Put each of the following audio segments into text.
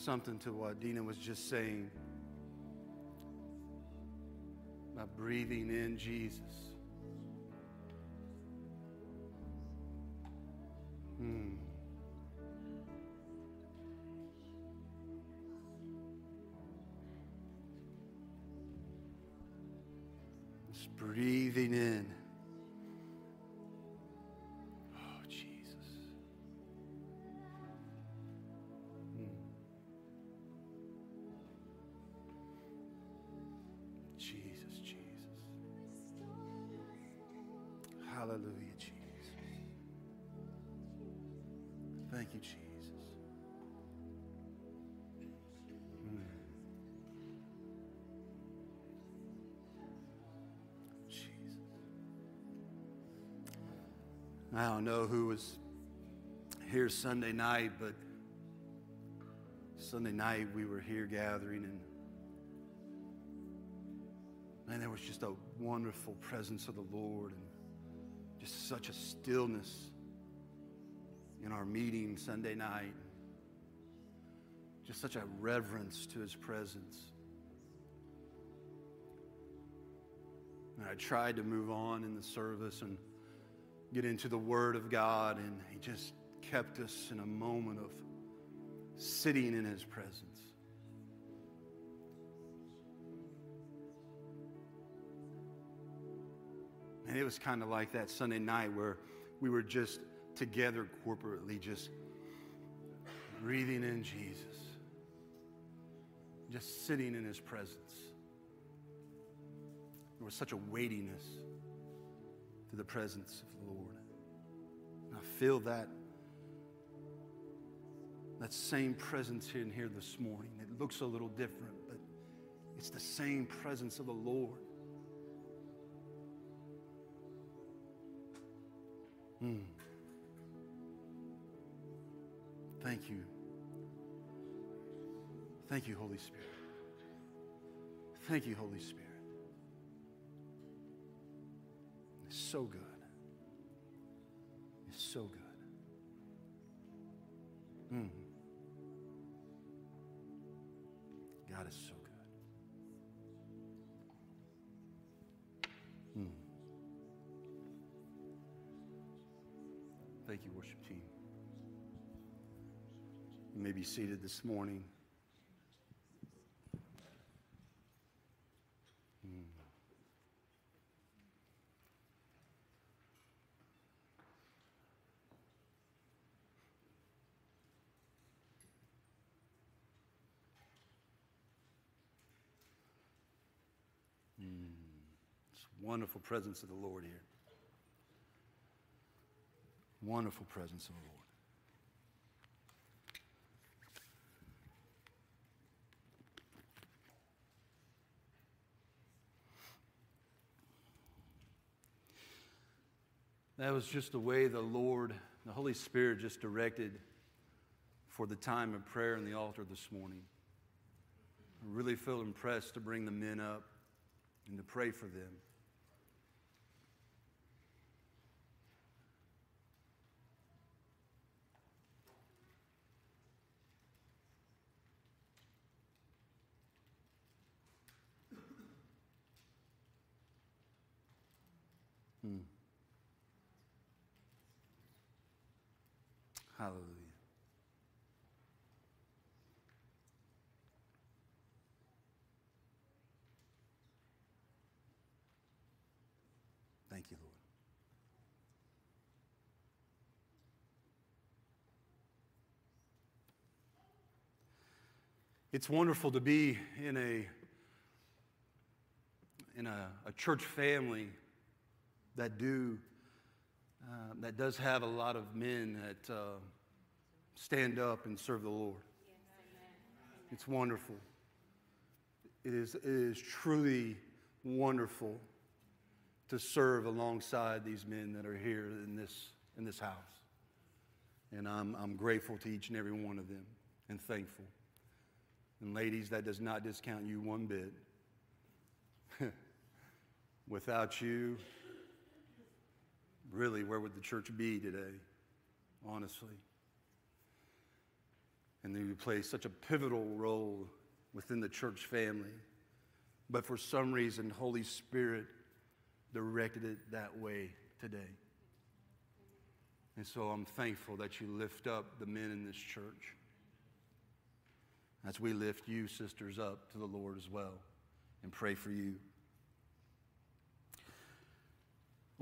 something to what Dina was just saying about breathing in Jesus. I don't know who was here Sunday night, but Sunday night we were here gathering and man, there was just a wonderful presence of the Lord and just such a stillness in our meeting Sunday night. Just such a reverence to his presence. And I tried to move on in the service and get into the Word of God, and he just kept us in a moment of sitting in his presence. And it was kind of like that Sunday night where we were just together corporately, just breathing in Jesus, just sitting in his presence. There was such a weightiness to the presence of the Lord. And I feel that that same presence in here this morning. It looks a little different, but it's the same presence of the Lord. Hmm. Thank you. Thank you, Holy Spirit. Thank you, Holy Spirit. So good. It's so good. Mm. God is so good. Mm. Thank you, worship team. You may be seated this morning. Wonderful presence of the Lord here. Wonderful presence of the Lord. That was just the way the Lord, the Holy Spirit, just directed for the time of prayer in the altar this morning. I really feel impressed to bring the men up and to pray for them. Hallelujah. Thank you, Lord. It's wonderful to be in a in a, a church family that do uh, that does have a lot of men that uh, stand up and serve the Lord. It's wonderful. It is, it is truly wonderful to serve alongside these men that are here in this, in this house. And I'm, I'm grateful to each and every one of them and thankful. And ladies, that does not discount you one bit. Without you, really, where would the church be today? Honestly. and you play such a pivotal role within the church family. But for some reason, Holy Spirit directed it that way today. And so I'm thankful that you lift up the men in this church as we lift you, sisters, up to the Lord as well and pray for you.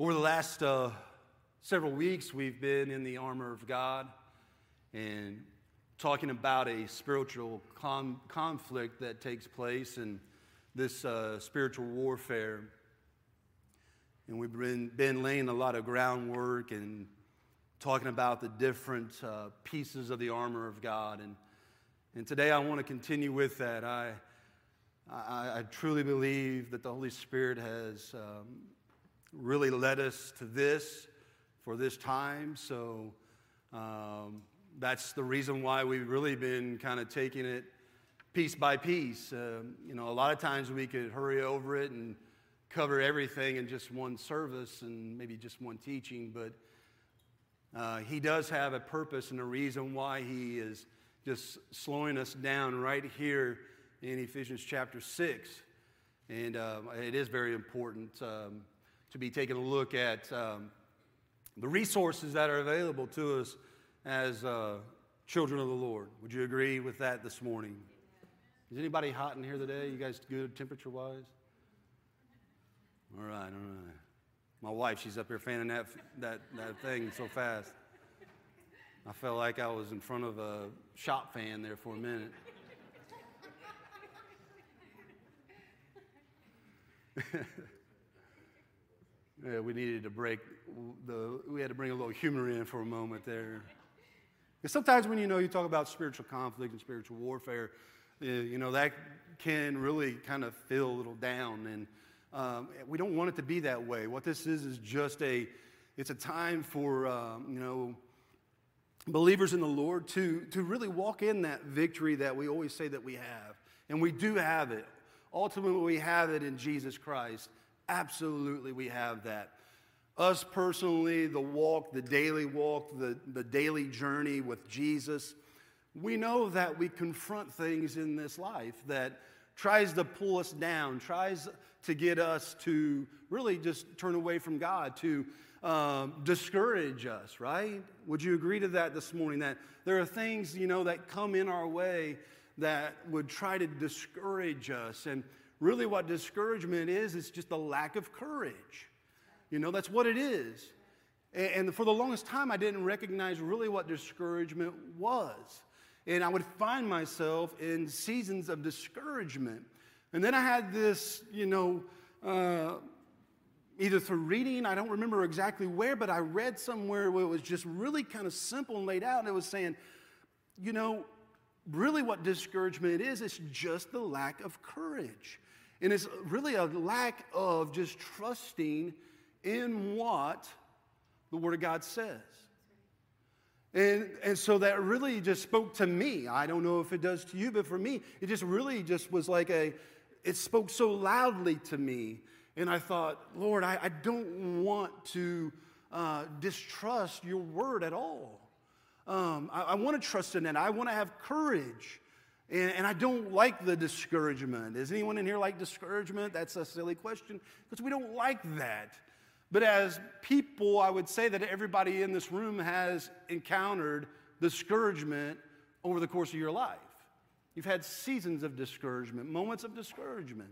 Over the last uh, several weeks, we've been in the armor of God and talking about a spiritual con- conflict that takes place and this uh, spiritual warfare. And we've been, been laying a lot of groundwork and talking about the different uh, pieces of the armor of God. And, and today I want to continue with that. I, I, I truly believe that the Holy Spirit has um, really led us to this for this time. So um, that's the reason why we've really been kind of taking it piece by piece. Uh, you know, a lot of times we could hurry over it and cover everything in just one service and maybe just one teaching, but uh, he does have a purpose and a reason why he is just slowing us down right here in Ephesians chapter 6. And uh, it is very important um, to be taking a look at um, the resources that are available to us as uh, children of the Lord. Would you agree with that this morning? Is anybody hot in here today? You guys good temperature wise? All right, all right. My wife, she's up here fanning that, that, that thing so fast. I felt like I was in front of a shop fan there for a minute. we needed to break the, we had to bring a little humor in for a moment there. Because sometimes when you know you talk about spiritual conflict and spiritual warfare, uh, you know, that can really kind of feel a little down. And um, we don't want it to be that way. What this is is just a, it's a time for, um, you know, believers in the Lord to, to really walk in that victory that we always say that we have. And we do have it. Ultimately, we have it in Jesus Christ. Absolutely, we have that us personally, the walk, the daily walk, the, the daily journey with Jesus, we know that we confront things in this life that tries to pull us down, tries to get us to really just turn away from God, to um, discourage us, right? Would you agree to that this morning? That there are things, you know, that come in our way that would try to discourage us. And really, what discouragement is, is just a lack of courage. You know, that's what it is. And for the longest time, I didn't recognize really what discouragement was. And I would find myself in seasons of discouragement. And then I had this, you know, uh, either through reading, I don't remember exactly where, but I read somewhere where it was just really kind of simple and laid out. And it was saying, you know, really what discouragement is, it's just the lack of courage. And it's really a lack of just trusting in what the Word of God says. And, and so that really just spoke to me. I don't know if it does to you, but for me, it just really just was like a, it spoke so loudly to me. And I thought, Lord, I, I don't want to uh, distrust your word at all. Um, I, I want to trust in it. I want to have courage. And, and, I don't like the discouragement. Does anyone in here like discouragement? That's a silly question because we don't like that. But as people, I would say that everybody in this room has encountered discouragement over the course of your life. You've had seasons of discouragement, moments of discouragement.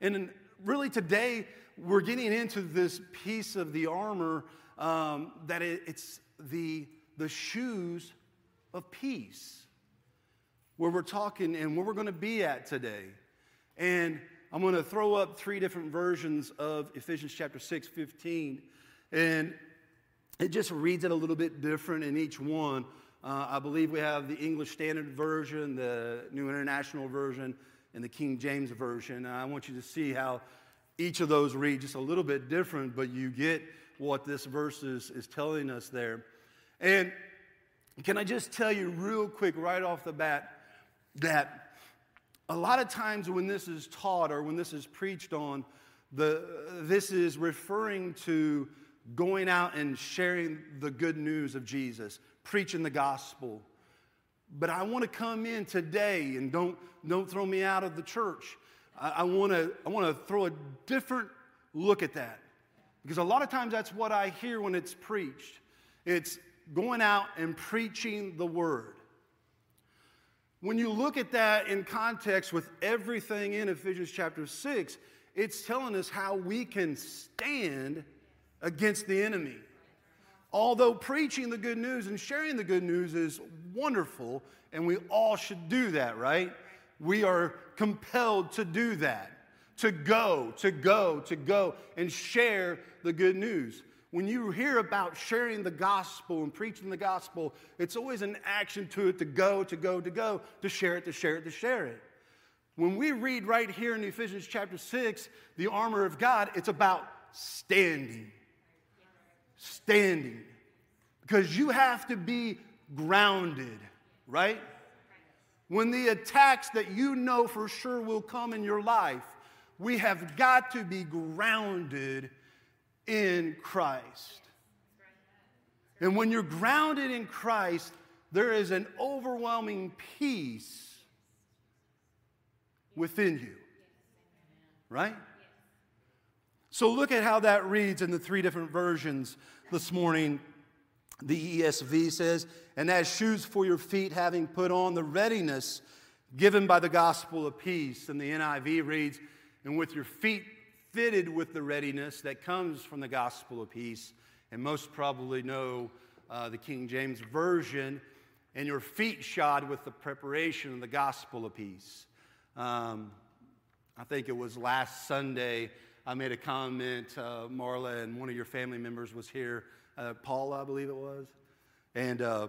And really, today, we're getting into this piece of the armor um, that it, it's the, the shoes of peace, where we're talking and where we're going to be at today. And I'm going to throw up three different versions of Ephesians chapter 6, 15. And it just reads it a little bit different in each one. Uh, I believe we have the English Standard Version, the New International Version, and the King James Version. I want you to see how each of those read just a little bit different, but you get what this verse is, is telling us there. And can I just tell you real quick, right off the bat, that a lot of times when this is taught or when this is preached on, the, this is referring to going out and sharing the good news of Jesus, preaching the gospel. But I want to come in today and don't, don't throw me out of the church. I, I want to I want to throw a different look at that. Because a lot of times that's what I hear when it's preached. It's going out and preaching the word. When you look at that in context with everything in Ephesians chapter 6, it's telling us how we can stand against the enemy. Although preaching the good news and sharing the good news is wonderful, and we all should do that, right? We are compelled to do that, to go, to go, to go and share the good news when you hear about sharing the gospel and preaching the gospel, it's always an action to it to go, to go, to go, to share it, to share it, to share it. When we read right here in Ephesians chapter 6, the armor of God, it's about standing. Standing. Because you have to be grounded, right? When the attacks that you know for sure will come in your life, we have got to be grounded in Christ. And when you're grounded in Christ, there is an overwhelming peace within you. Right? So look at how that reads in the three different versions this morning. The ESV says, and as shoes for your feet, having put on the readiness given by the gospel of peace. And the NIV reads, and with your feet fitted with the readiness that comes from the gospel of peace. And most probably know uh, the King James Version, and your feet shod with the preparation of the gospel of peace. Um, I think it was last Sunday, I made a comment. Uh, Marla and one of your family members was here, uh, Paula, I believe it was. And uh,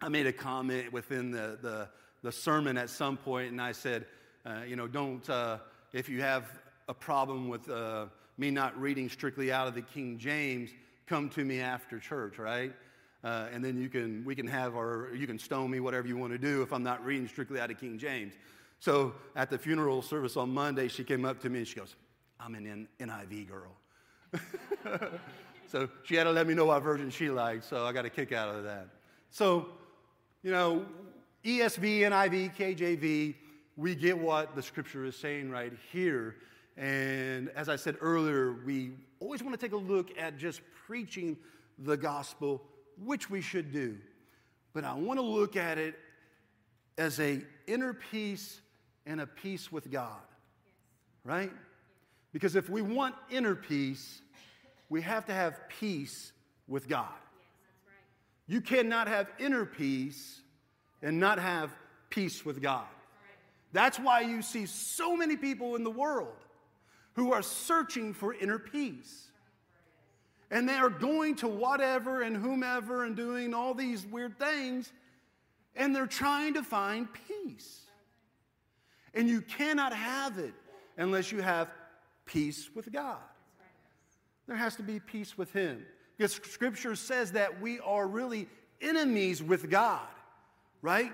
I made a comment within the, the, the, sermon at some point, and I said, uh, you know, don't, uh, if you have a problem with uh, me not reading strictly out of the King James, come to me after church, right? Uh, and then you can, we can have our, you can stone me, whatever you want to do if I'm not reading strictly out of King James. So at the funeral service on Monday, she came up to me and she goes, I'm an NIV girl. so she had to let me know what version she liked, so I got a kick out of that. So, you know, ESV, NIV, KJV, we get what the scripture is saying right here. And as I said earlier, we always want to take a look at just preaching the gospel, which we should do. But I want to look at it as a inner peace and a peace with God. Right? Because if we want inner peace, we have to have peace with God. You cannot have inner peace and not have peace with God. That's why you see so many people in the world who are searching for inner peace. And they are going to whatever and whomever and doing all these weird things, and they're trying to find peace. And you cannot have it unless you have peace with God. There has to be peace with Him. Because Scripture says that we are really enemies with God, right?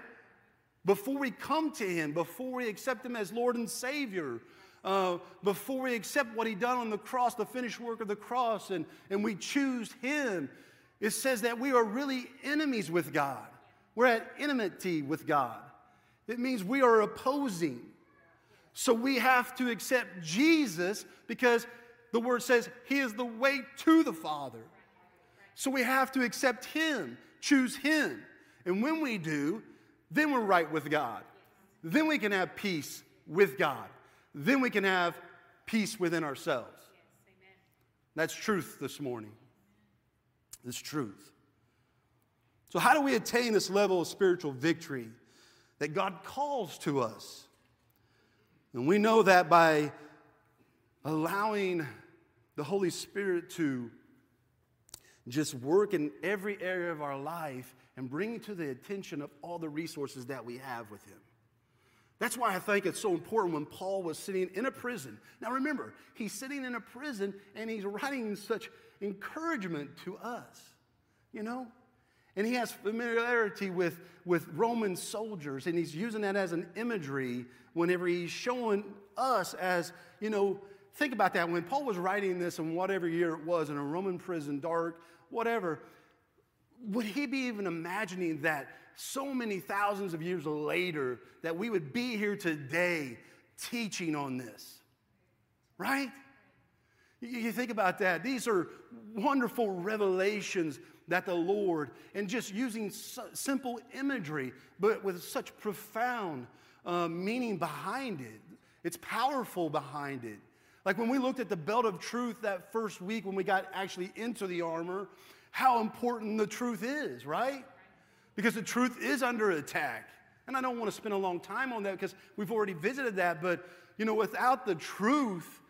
Before we come to Him, before we accept Him as Lord and Savior, uh, before we accept what he done on the cross, the finished work of the cross, and, and we choose him, it says that we are really enemies with God. We're at enmity with God. It means we are opposing. So we have to accept Jesus because the word says he is the way to the Father. So we have to accept him, choose him. And when we do, then we're right with God. Then we can have peace with God then we can have peace within ourselves. That's truth this morning. This truth. So, how do we attain this level of spiritual victory that God calls to us? And we know that by allowing the Holy Spirit to just work in every area of our life and bring to the attention of all the resources that we have with Him. That's why I think it's so important when Paul was sitting in a prison. Now remember, he's sitting in a prison and he's writing such encouragement to us, you know? And he has familiarity with, with Roman soldiers, and he's using that as an imagery whenever he's showing us as, you know, think about that. When Paul was writing this in whatever year it was in a Roman prison, dark, whatever, would he be even imagining that so many thousands of years later that we would be here today teaching on this. Right? You think about that. These are wonderful revelations that the Lord, and just using simple imagery, but with such profound uh, meaning behind it. It's powerful behind it. Like when we looked at the belt of truth that first week when we got actually into the armor, how important the truth is, right? Because the truth is under attack. And I don't want to spend a long time on that because we've already visited that, but you know, without the truth,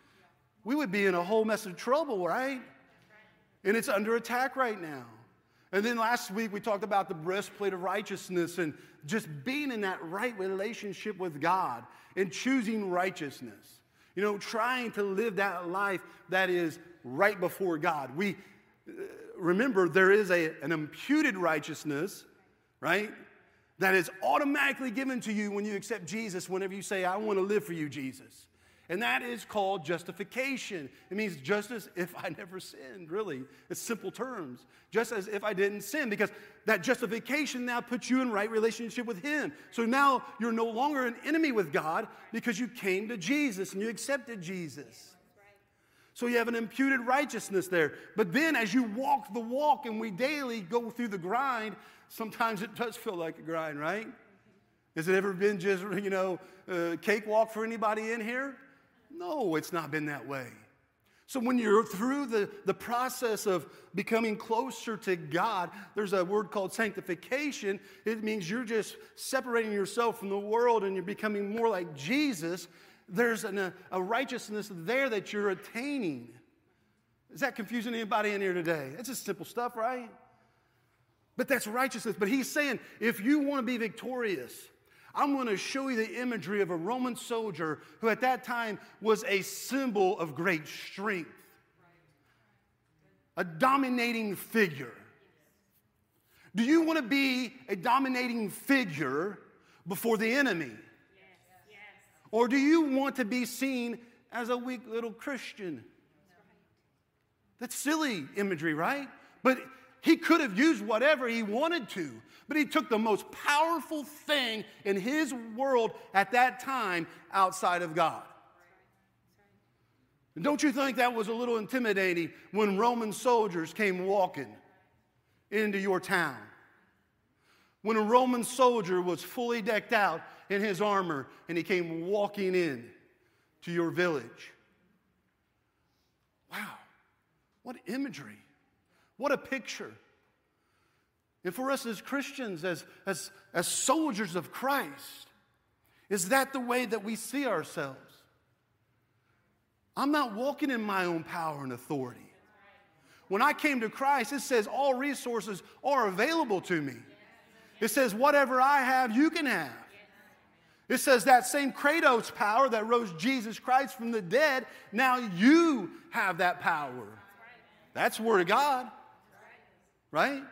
we would be in a whole mess of trouble, right? And it's under attack right now. And then last week we talked about the breastplate of righteousness and just being in that right relationship with God and choosing righteousness. You know, trying to live that life that is right before God. We remember there is a, an imputed righteousness, right? That is automatically given to you when you accept Jesus, whenever you say, I want to live for you, Jesus. And that is called justification. It means just as if I never sinned, really. It's simple terms. Just as if I didn't sin, because that justification now puts you in right relationship with Him. So now you're no longer an enemy with God because you came to Jesus and you accepted Jesus. So you have an imputed righteousness there. But then as you walk the walk and we daily go through the grind, sometimes it does feel like a grind, right? Has it ever been just, you know, a cakewalk for anybody in here? No, it's not been that way. So, when you're through the, the process of becoming closer to God, there's a word called sanctification. It means you're just separating yourself from the world and you're becoming more like Jesus. There's an, a, a righteousness there that you're attaining. Is that confusing anybody in here today? It's just simple stuff, right? But that's righteousness. But he's saying if you want to be victorious, I'm going to show you the imagery of a Roman soldier who at that time was a symbol of great strength, a dominating figure. Do you want to be a dominating figure before the enemy? Or do you want to be seen as a weak little Christian? That's silly imagery, right? But he could have used whatever he wanted to, but he took the most powerful thing in his world at that time outside of God. And don't you think that was a little intimidating when Roman soldiers came walking into your town? When a Roman soldier was fully decked out in his armor and he came walking in to your village. Wow, what imagery. What a picture. And for us as Christians, as, as, as soldiers of Christ, is that the way that we see ourselves? I'm not walking in my own power and authority. When I came to Christ, it says all resources are available to me. It says whatever I have, you can have. It says that same Kratos power that rose Jesus Christ from the dead, now you have that power. That's Word of God right?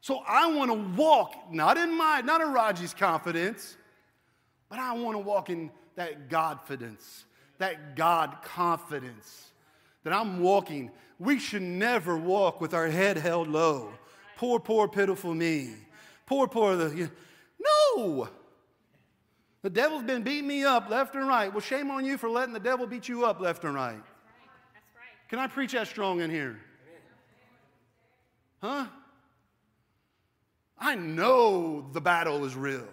So I want to walk, not in my, not in Raji's confidence, but I want to walk in that Godfidence, that God confidence that I'm walking. We should never walk with our head held low. Poor, poor, pitiful me. Poor, poor, the. No! The devil's been beating me up left and right. Well, shame on you for letting the devil beat you up left and right. That's right. That's right. Can I preach that strong in here? Huh? I know the battle is real.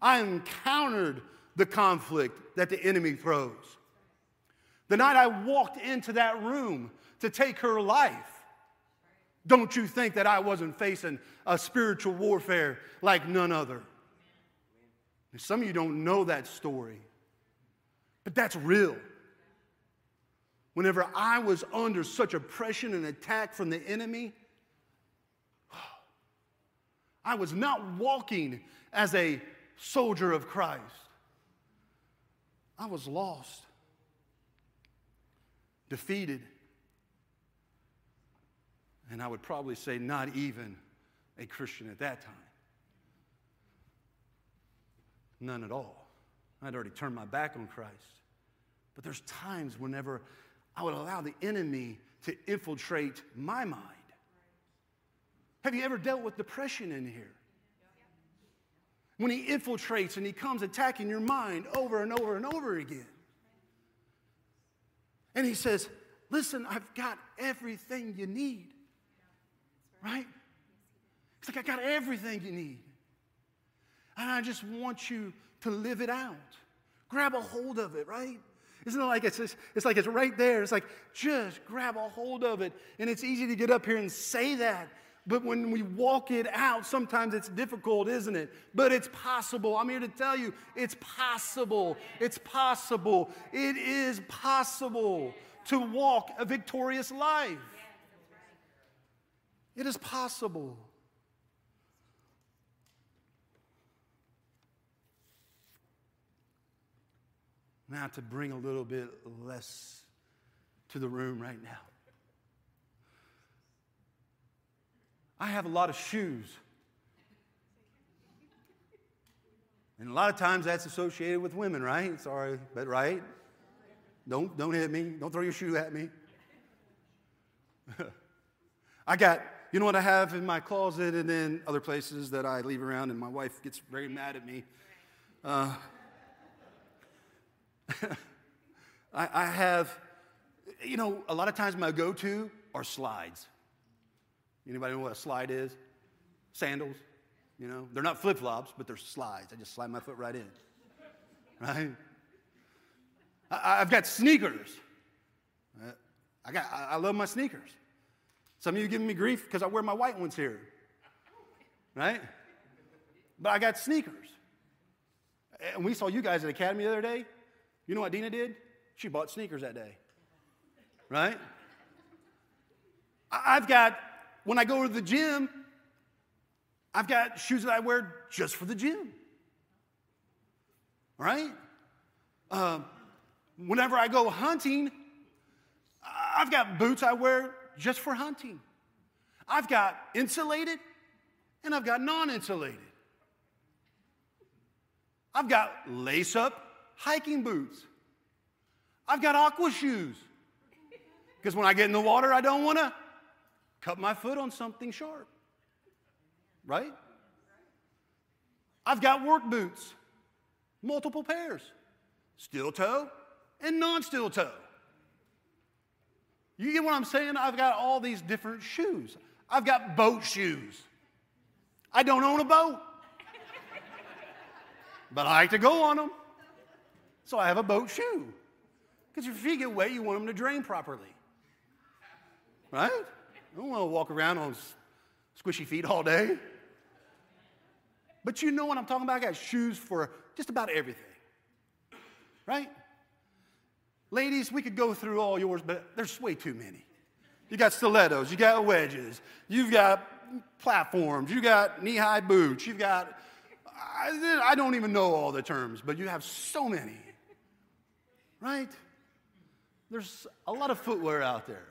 I encountered the conflict that the enemy throws. The night I walked into that room to take her life, don't you think that I wasn't facing a spiritual warfare like none other? Some of you don't know that story, but that's real. Whenever I was under such oppression and attack from the enemy, I was not walking as a soldier of Christ. I was lost, defeated, and I would probably say not even a Christian at that time. None at all. I'd already turned my back on Christ. But there's times whenever I would allow the enemy to infiltrate my mind. Have you ever dealt with depression in here? when he infiltrates and he comes attacking your mind over and over and over again. And he says, Listen, I've got everything you need. Right? He's like, I got everything you need. And I just want you to live it out. Grab a hold of it, right? Isn't it like it's, just, it's like it's right there? It's like just grab a hold of it. And it's easy to get up here and say that. But when we walk it out, sometimes it's difficult, isn't it? But it's possible. I'm here to tell you it's possible. It's possible. It is possible to walk a victorious life. It is possible. Now, to bring a little bit less to the room right now. I have a lot of shoes. And a lot of times that's associated with women, right? Sorry, but right? Don't, don't hit me. Don't throw your shoe at me. I got, you know what I have in my closet and then other places that I leave around, and my wife gets very mad at me. Uh, I, I have, you know, a lot of times my go to are slides. Anybody know what a slide is? Sandals, you know. They're not flip flops, but they're slides. I just slide my foot right in. Right? I, have got sneakers. Uh, I, got, I love my sneakers. Some of you giving me grief because I wear my white ones here. Right? But I got sneakers. And we saw you guys at Academy the other day. You know what Dina did? She bought sneakers that day. Right? I've got, when I go to the gym, I've got shoes that I wear just for the gym. Right? Um, whenever I go hunting, I've got boots I wear just for hunting. I've got insulated and I've got non insulated. I've got lace up hiking boots. I've got aqua shoes. Because when I get in the water, I don't want to cut my foot on something sharp. Right? I've got work boots, multiple pairs, steel toe and non steel toe. You get what I'm saying? I've got all these different shoes. I've got boat shoes. I don't own a boat, but I like to go on them. So I have a boat shoe. Because if your feet get wet, you want them to drain properly. Right? I don't want to walk around on squishy feet all day. But you know what I'm talking about? I got shoes for just about everything. Right? Ladies, we could go through all yours, but there's way too many. You got stilettos, you got wedges, you've got platforms, you got knee high boots, you've got, I, I don't even know all the terms, but you have so many right? There's a lot of footwear out there.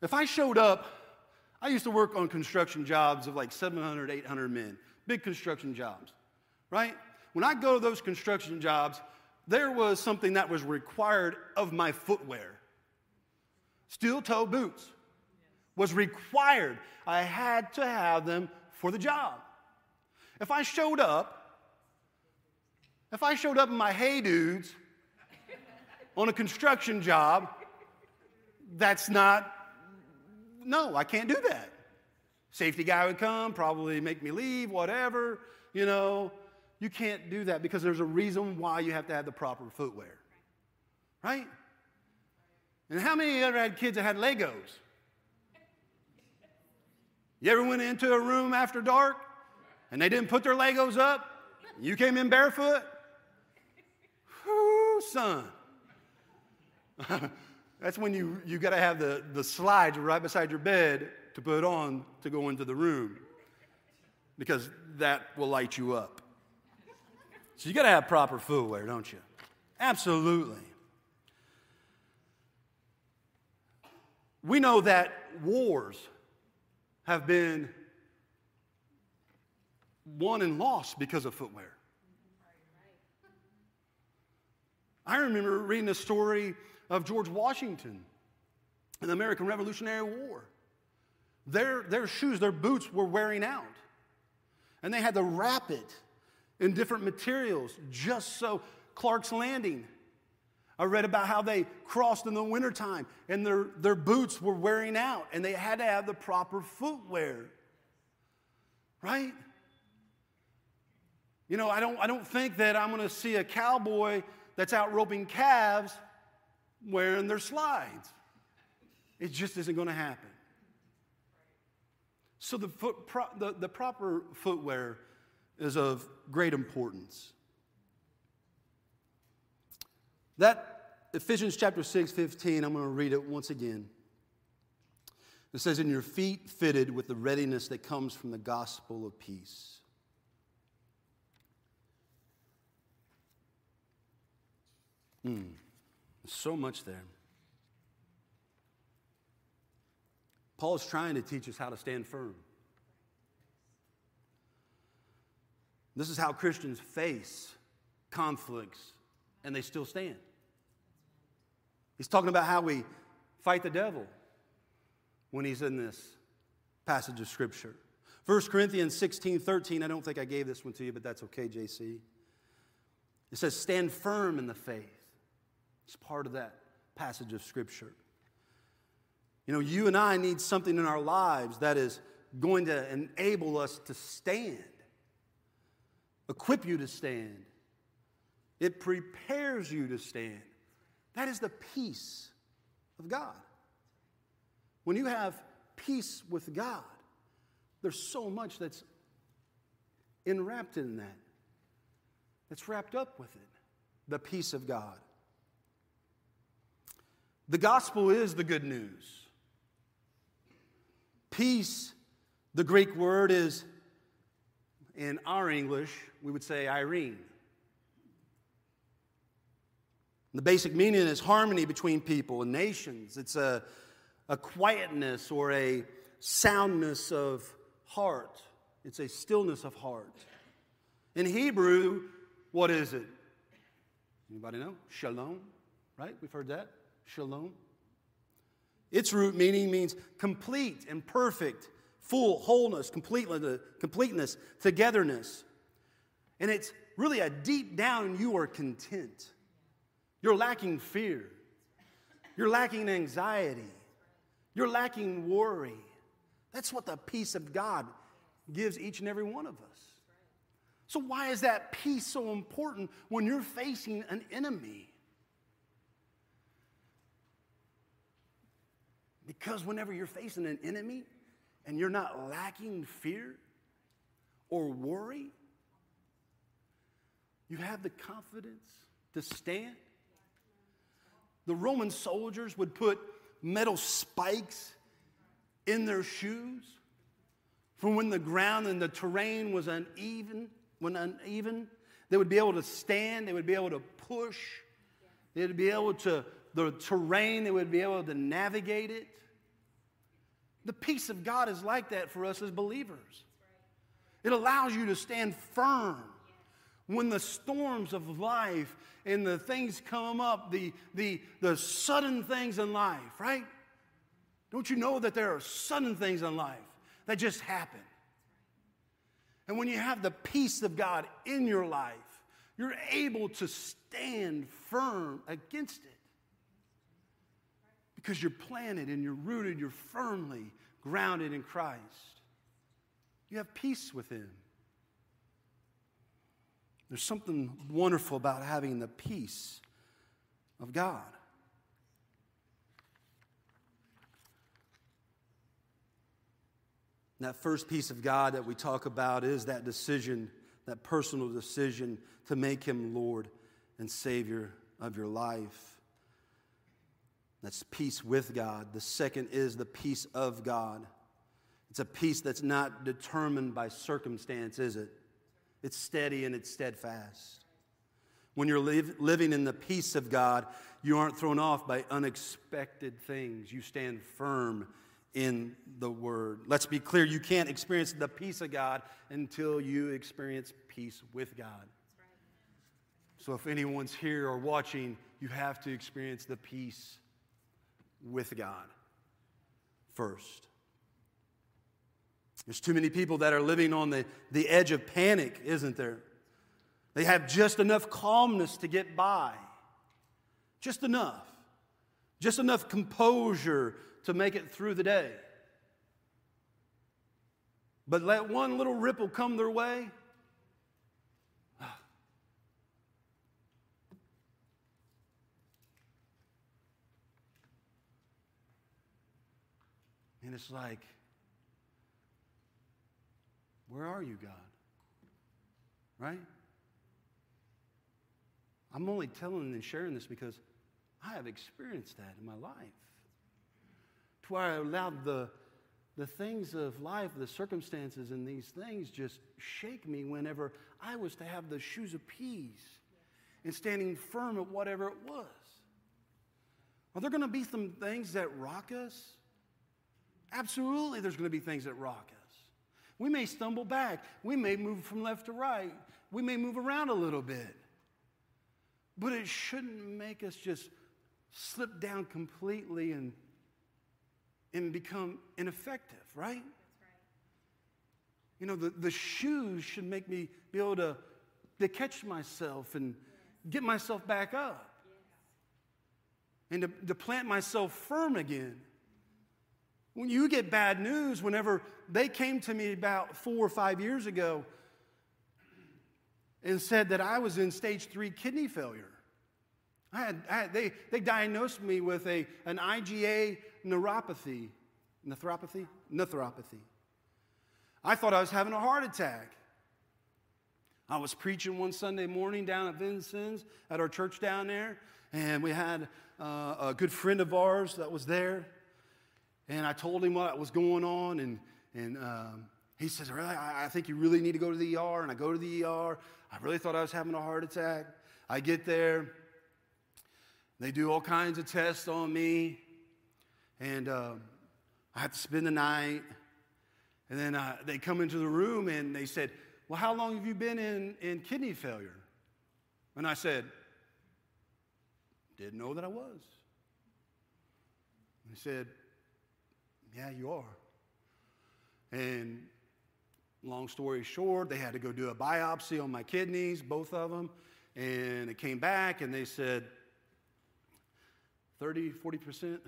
If I showed up, I used to work on construction jobs of like 700, 800 men, big construction jobs, right? When I go to those construction jobs, there was something that was required of my footwear. Steel toe boots was required. I had to have them for the job. If I showed up if I showed up in my hey dudes on a construction job, that's not, no, I can't do that. Safety guy would come, probably make me leave, whatever, you know. You can't do that because there's a reason why you have to have the proper footwear, right? And how many ever had kids that had Legos? You ever went into a room after dark and they didn't put their Legos up? You came in barefoot? Son. That's when you, you got to have the, the slides right beside your bed to put on to go into the room because that will light you up. So you got to have proper footwear, don't you? Absolutely. We know that wars have been won and lost because of footwear. I remember reading the story of George Washington in the American Revolutionary War. their, their shoes, their boots were wearing out. And they had to wrap it in different materials just so Clark's Landing. I read about how they crossed in the wintertime and their, their boots were wearing out and they had to have the proper footwear. Right? You know, I don't, I don't think that I'm going to see a cowboy that's out roping calves wearing their slides. It just isn't going to happen. So the, foot, pro, the, the proper footwear is of great importance. That Ephesians chapter 6, 15, I'm going to read it once again. It says, In your feet fitted with the readiness that comes from the gospel of peace. Mm, so much there. Paul is trying to teach us how to stand firm. This is how Christians face conflicts and they still stand. He's talking about how we fight the devil when he's in this passage of Scripture. 1 Corinthians 16 13, I don't think I gave this one to you, but that's okay, JC. It says, Stand firm in the faith. It's part of that passage of Scripture. You know, you and I need something in our lives that is going to enable us to stand, equip you to stand. It prepares you to stand. That is the peace of God. When you have peace with God, there's so much that's enwrapped in that, that's wrapped up with it the peace of God. The gospel is the good news. Peace, the Greek word is, in our English, we would say Irene. The basic meaning is harmony between people and nations. It's a, a quietness or a soundness of heart. It's a stillness of heart. In Hebrew, what is it? Anybody know? Shalom, right? We've heard that. Shalom. Its root meaning means complete and perfect, full, wholeness, completeness, uh, completeness, togetherness. And it's really a deep down, you are content. You're lacking fear. You're lacking anxiety. You're lacking worry. That's what the peace of God gives each and every one of us. So, why is that peace so important when you're facing an enemy? Because whenever you're facing an enemy and you're not lacking fear or worry, you have the confidence to stand. The Roman soldiers would put metal spikes in their shoes for when the ground and the terrain was uneven, when uneven, they would be able to stand, they would be able to push, they would be able to the terrain, they would be able to navigate it. The peace of God is like that for us as believers. It allows you to stand firm when the storms of life and the things come up, the, the, the sudden things in life, right? Don't you know that there are sudden things in life that just happen? And when you have the peace of God in your life, you're able to stand firm against it because you're planted and you're rooted, you're firmly grounded in Christ. You have peace with Him. There's something wonderful about having the peace of God. That first piece of God that we talk about is that decision, that personal decision to make Him Lord and Savior of your life. That's peace with God. The second is the peace of God. It's a peace that's not determined by circumstance, is it? It's steady and it's steadfast. When you're live, living in the peace of God, you aren't thrown off by unexpected things. You stand firm in the Word. Let's be clear you can't experience the peace of God until you experience peace with God. So if anyone's here or watching, you have to experience the peace with God first. There's too many people that are living on the, the edge of panic, isn't there? They have just enough calmness to get by. Just enough. Just enough composure to make it through the day. But let one little ripple come their way. It's like, where are you, God? Right? I'm only telling and sharing this because I have experienced that in my life. To where I allowed the, the things of life, the circumstances, and these things just shake me whenever I was to have the shoes of peace and standing firm at whatever it was. Are there going to be some things that rock us? Absolutely, there's going to be things that rock us. We may stumble back. We may move from left to right. We may move around a little bit. But it shouldn't make us just slip down completely and, and become ineffective, right? right? You know, the, the shoes should make me be able to, to catch myself and yes. get myself back up. Yes. And to, to plant myself firm again. When you get bad news, whenever they came to me about four or five years ago and said that I was in stage three kidney failure. I had, I had, they, they diagnosed me with a, an IgA neuropathy. Nephropathy? Nephropathy. I thought I was having a heart attack. I was preaching one Sunday morning down at Vincennes at our church down there, and we had uh, a good friend of ours that was there. And I told him what was going on, and, and um, he says, really, I, I think you really need to go to the ER. And I go to the ER. I really thought I was having a heart attack. I get there. They do all kinds of tests on me. And um, I have to spend the night. And then uh, they come into the room and they said, Well, how long have you been in, in kidney failure? And I said, Didn't know that I was. They said, Yeah, you are. And long story short, they had to go do a biopsy on my kidneys, both of them. And it came back and they said 30, 40%?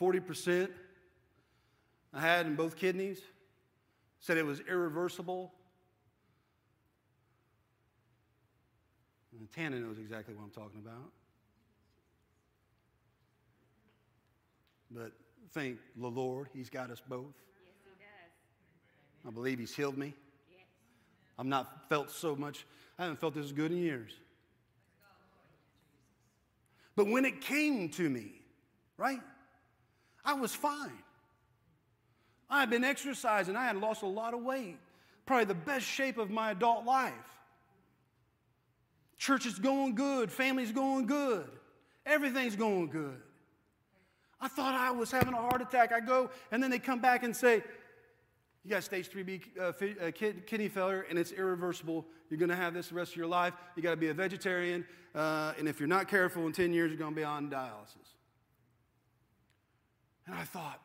40% I had in both kidneys. Said it was irreversible. And Tana knows exactly what I'm talking about. But thank the Lord, He's got us both. Yes, He does. I believe He's healed me. Yes. I'm not felt so much, I haven't felt this good in years. But when it came to me, right, I was fine. I had been exercising, I had lost a lot of weight, probably the best shape of my adult life. Church is going good, family's going good, everything's going good. I thought I was having a heart attack. I go, and then they come back and say, You got stage 3B uh, uh kidney failure, and it's irreversible. You're going to have this the rest of your life. You got to be a vegetarian. Uh, and if you're not careful, in 10 years, you're going to be on dialysis. And I thought,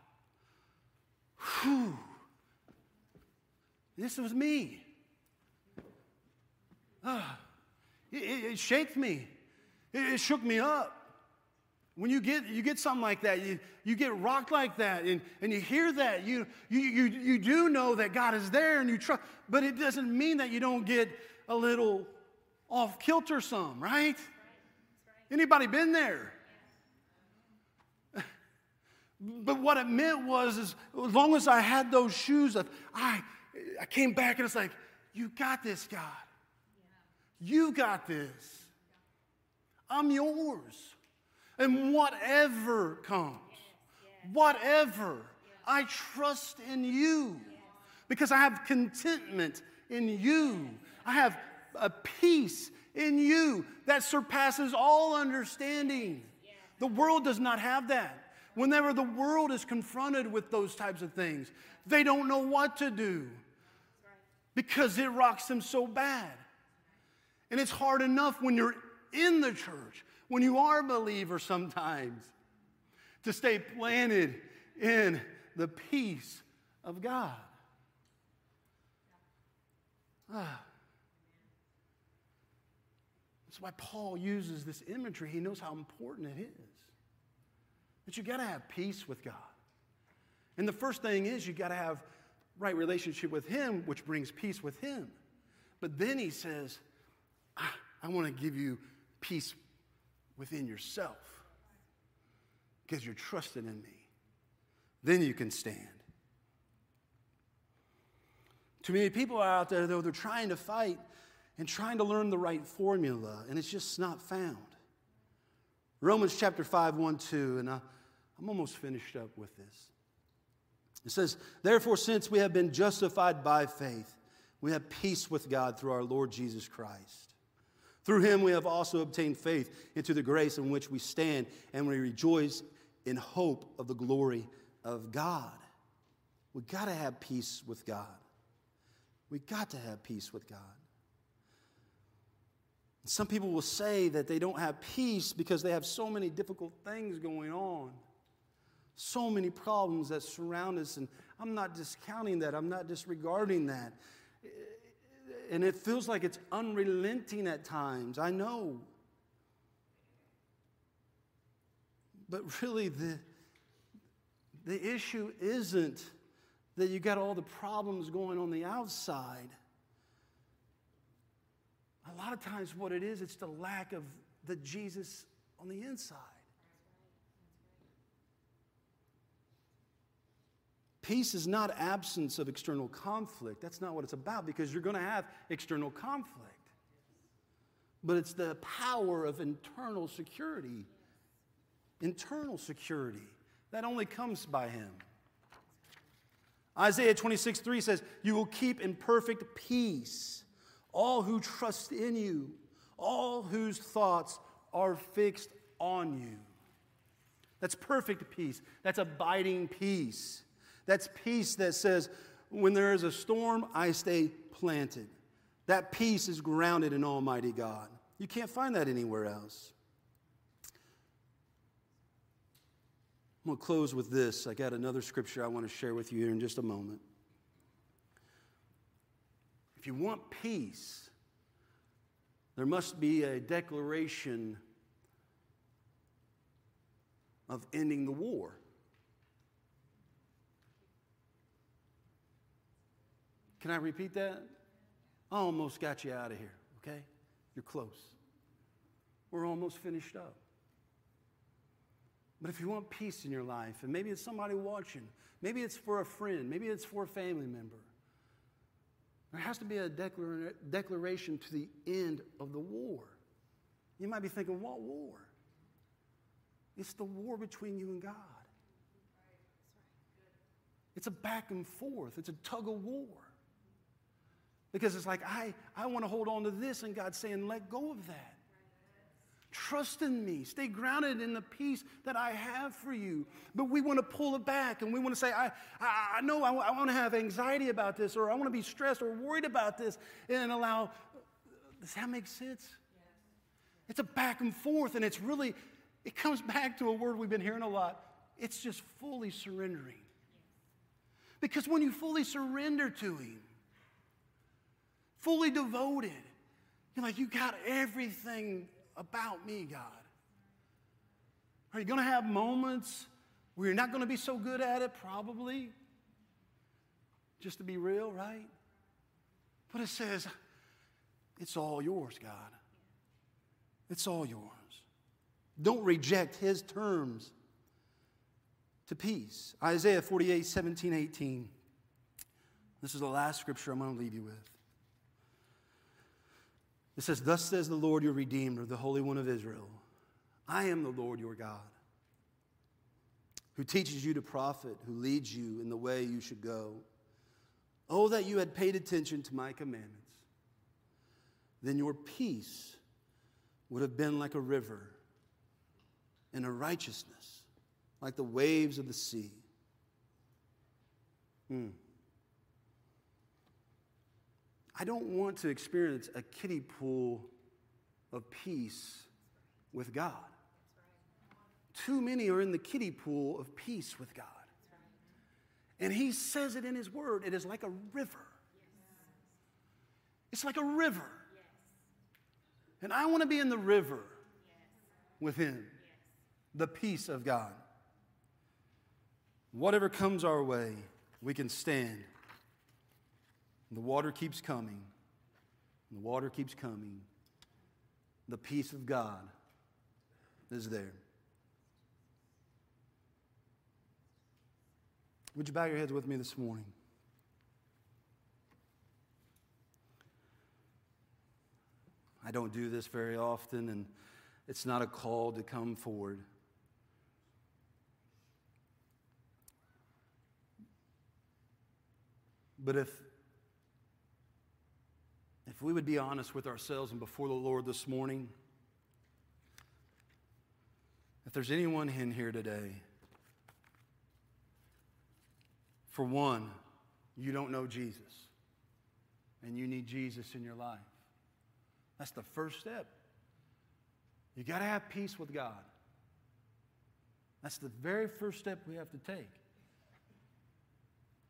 Whew, this was me. Uh, it, it, it shaked me, it, it shook me up. When you get, you get something like that, you, you get rocked like that, and, and you hear that, you, you, you, you do know that God is there and you trust, but it doesn't mean that you don't get a little off kilter some, right? Anybody been there? But what it meant was, is as long as I had those shoes, of, I, I came back and it's like, you got this, God. You got this. I'm yours. And whatever comes, whatever, I trust in you because I have contentment in you. I have a peace in you that surpasses all understanding. The world does not have that. Whenever the world is confronted with those types of things, they don't know what to do because it rocks them so bad. And it's hard enough when you're in the church when you are a believer sometimes, to stay planted in the peace of God. Ah. That's why Paul uses this imagery. He knows how important it is. That you got to have peace with God. And the first thing is you got to have right relationship with Him, which brings peace with Him. But then he says, ah, I want to give you peace within yourself because you're trusting in me. Then you can stand. Too many people are out there, though, they're trying to fight and trying to learn the right formula, and it's just not found. Romans chapter 5, 1, 2, and I, I'm almost finished up with this. It says, Therefore, since we have been justified by faith, we have peace with God through our Lord Jesus Christ. Through him we have also obtained faith into the grace in which we stand, and we rejoice in hope of the glory of God. We got to have peace with God. We got to have peace with God. Some people will say that they don't have peace because they have so many difficult things going on, so many problems that surround us. And I'm not discounting that, I'm not disregarding that. And it feels like it's unrelenting at times, I know. But really, the, the issue isn't that you got all the problems going on the outside. A lot of times, what it is, it's the lack of the Jesus on the inside. Peace is not absence of external conflict. That's not what it's about because you're going to have external conflict. But it's the power of internal security. Internal security. That only comes by Him. Isaiah 26, 3 says, You will keep in perfect peace all who trust in you, all whose thoughts are fixed on you. That's perfect peace. That's abiding peace. That's peace that says, when there is a storm, I stay planted. That peace is grounded in Almighty God. You can't find that anywhere else. I'm going to close with this. I got another scripture I want to share with you here in just a moment. If you want peace, there must be a declaration of ending the war. Can I repeat that? I almost got you out of here, okay? You're close. We're almost finished up. But if you want peace in your life, and maybe it's somebody watching, maybe it's for a friend, maybe it's for a family member, there has to be a declara- declaration to the end of the war. You might be thinking, what war? It's the war between you and God. It's a back and forth, it's a tug of war. Because it's like, I, I want to hold on to this, and God's saying, let go of that. Trust in me. Stay grounded in the peace that I have for you. But we want to pull it back and we want to say, I, I, I know I, I want to have anxiety about this or I want to be stressed or worried about this and allow. Does that make sense? It's a back and forth and it's really, it comes back to a word we've been hearing a lot. It's just fully surrendering. Because when you fully surrender to Him, fully devoted, you're like, you got everything about me, God? Are you going to have moments where you're not going to be so good at it? Probably. Just to be real, right? But it says, it's all yours, God. It's all yours. Don't reject his terms to peace. Isaiah 48, 17, 18. This is the last scripture I'm going to leave you with. It says, Thus says the Lord your Redeemer, the Holy One of Israel I am the Lord your God, who teaches you to profit, who leads you in the way you should go. Oh, that you had paid attention to my commandments. Then your peace would have been like a river, and a righteousness like the waves of the sea. Hmm. I don't want to experience a kiddie pool of peace with God. Too many are in the kiddie pool of peace with God. And he says it in his word it is like a river. It's like a river. And I want to be in the river with Him, the peace of God. Whatever comes our way, we can stand. The water keeps coming. The water keeps coming. The peace of God is there. Would you bow your heads with me this morning? I don't do this very often, and it's not a call to come forward. But if, if we would be honest with ourselves and before the Lord this morning, if there's anyone in here today, for one, you don't know Jesus and you need Jesus in your life. That's the first step. You got to have peace with God. That's the very first step we have to take.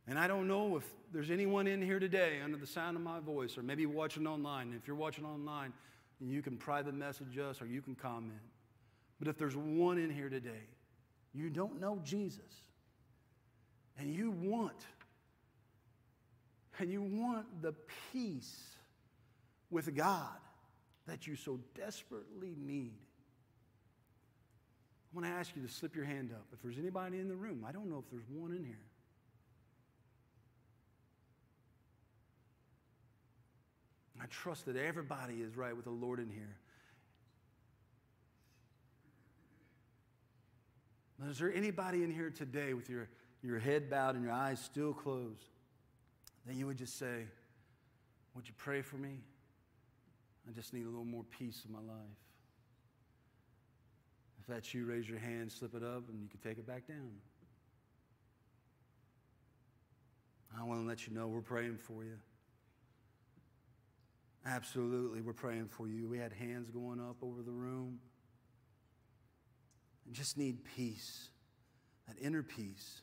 And I don't know if there's anyone in here today under the sound of my voice or maybe watching online. If you're watching online, you can private message us or you can comment. But if there's one in here today, you don't know Jesus and you want and you want the peace with God that you so desperately need. I want to ask you to slip your hand up. If there's anybody in the room, I don't know if there's one in here. I trust that everybody is right with the Lord in here. Now, is there anybody in here today with your, your head bowed and your eyes still closed that you would just say, Would you pray for me? I just need a little more peace in my life. If that's you, raise your hand, slip it up, and you can take it back down. I want to let you know we're praying for you. Absolutely, we're praying for you. We had hands going up over the room. And just need peace, that inner peace,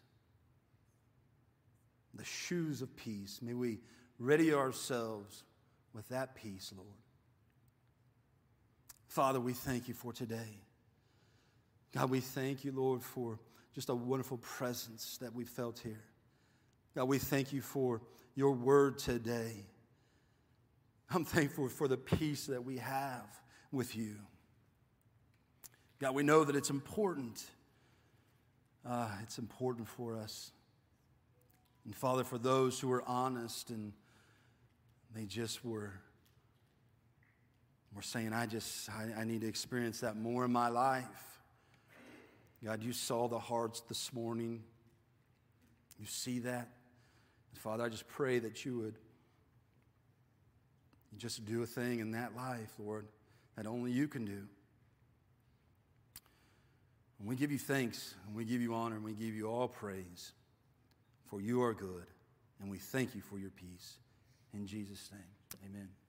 the shoes of peace. May we ready ourselves with that peace, Lord. Father, we thank you for today. God, we thank you, Lord, for just a wonderful presence that we felt here. God, we thank you for your word today. I'm thankful for the peace that we have with you. God, we know that it's important. Uh, it's important for us. And Father, for those who are honest and they just were we're saying, I just, I, I need to experience that more in my life. God, you saw the hearts this morning. You see that. And Father, I just pray that you would just do a thing in that life, Lord, that only you can do. And we give you thanks, and we give you honor, and we give you all praise, for you are good, and we thank you for your peace. In Jesus' name, amen.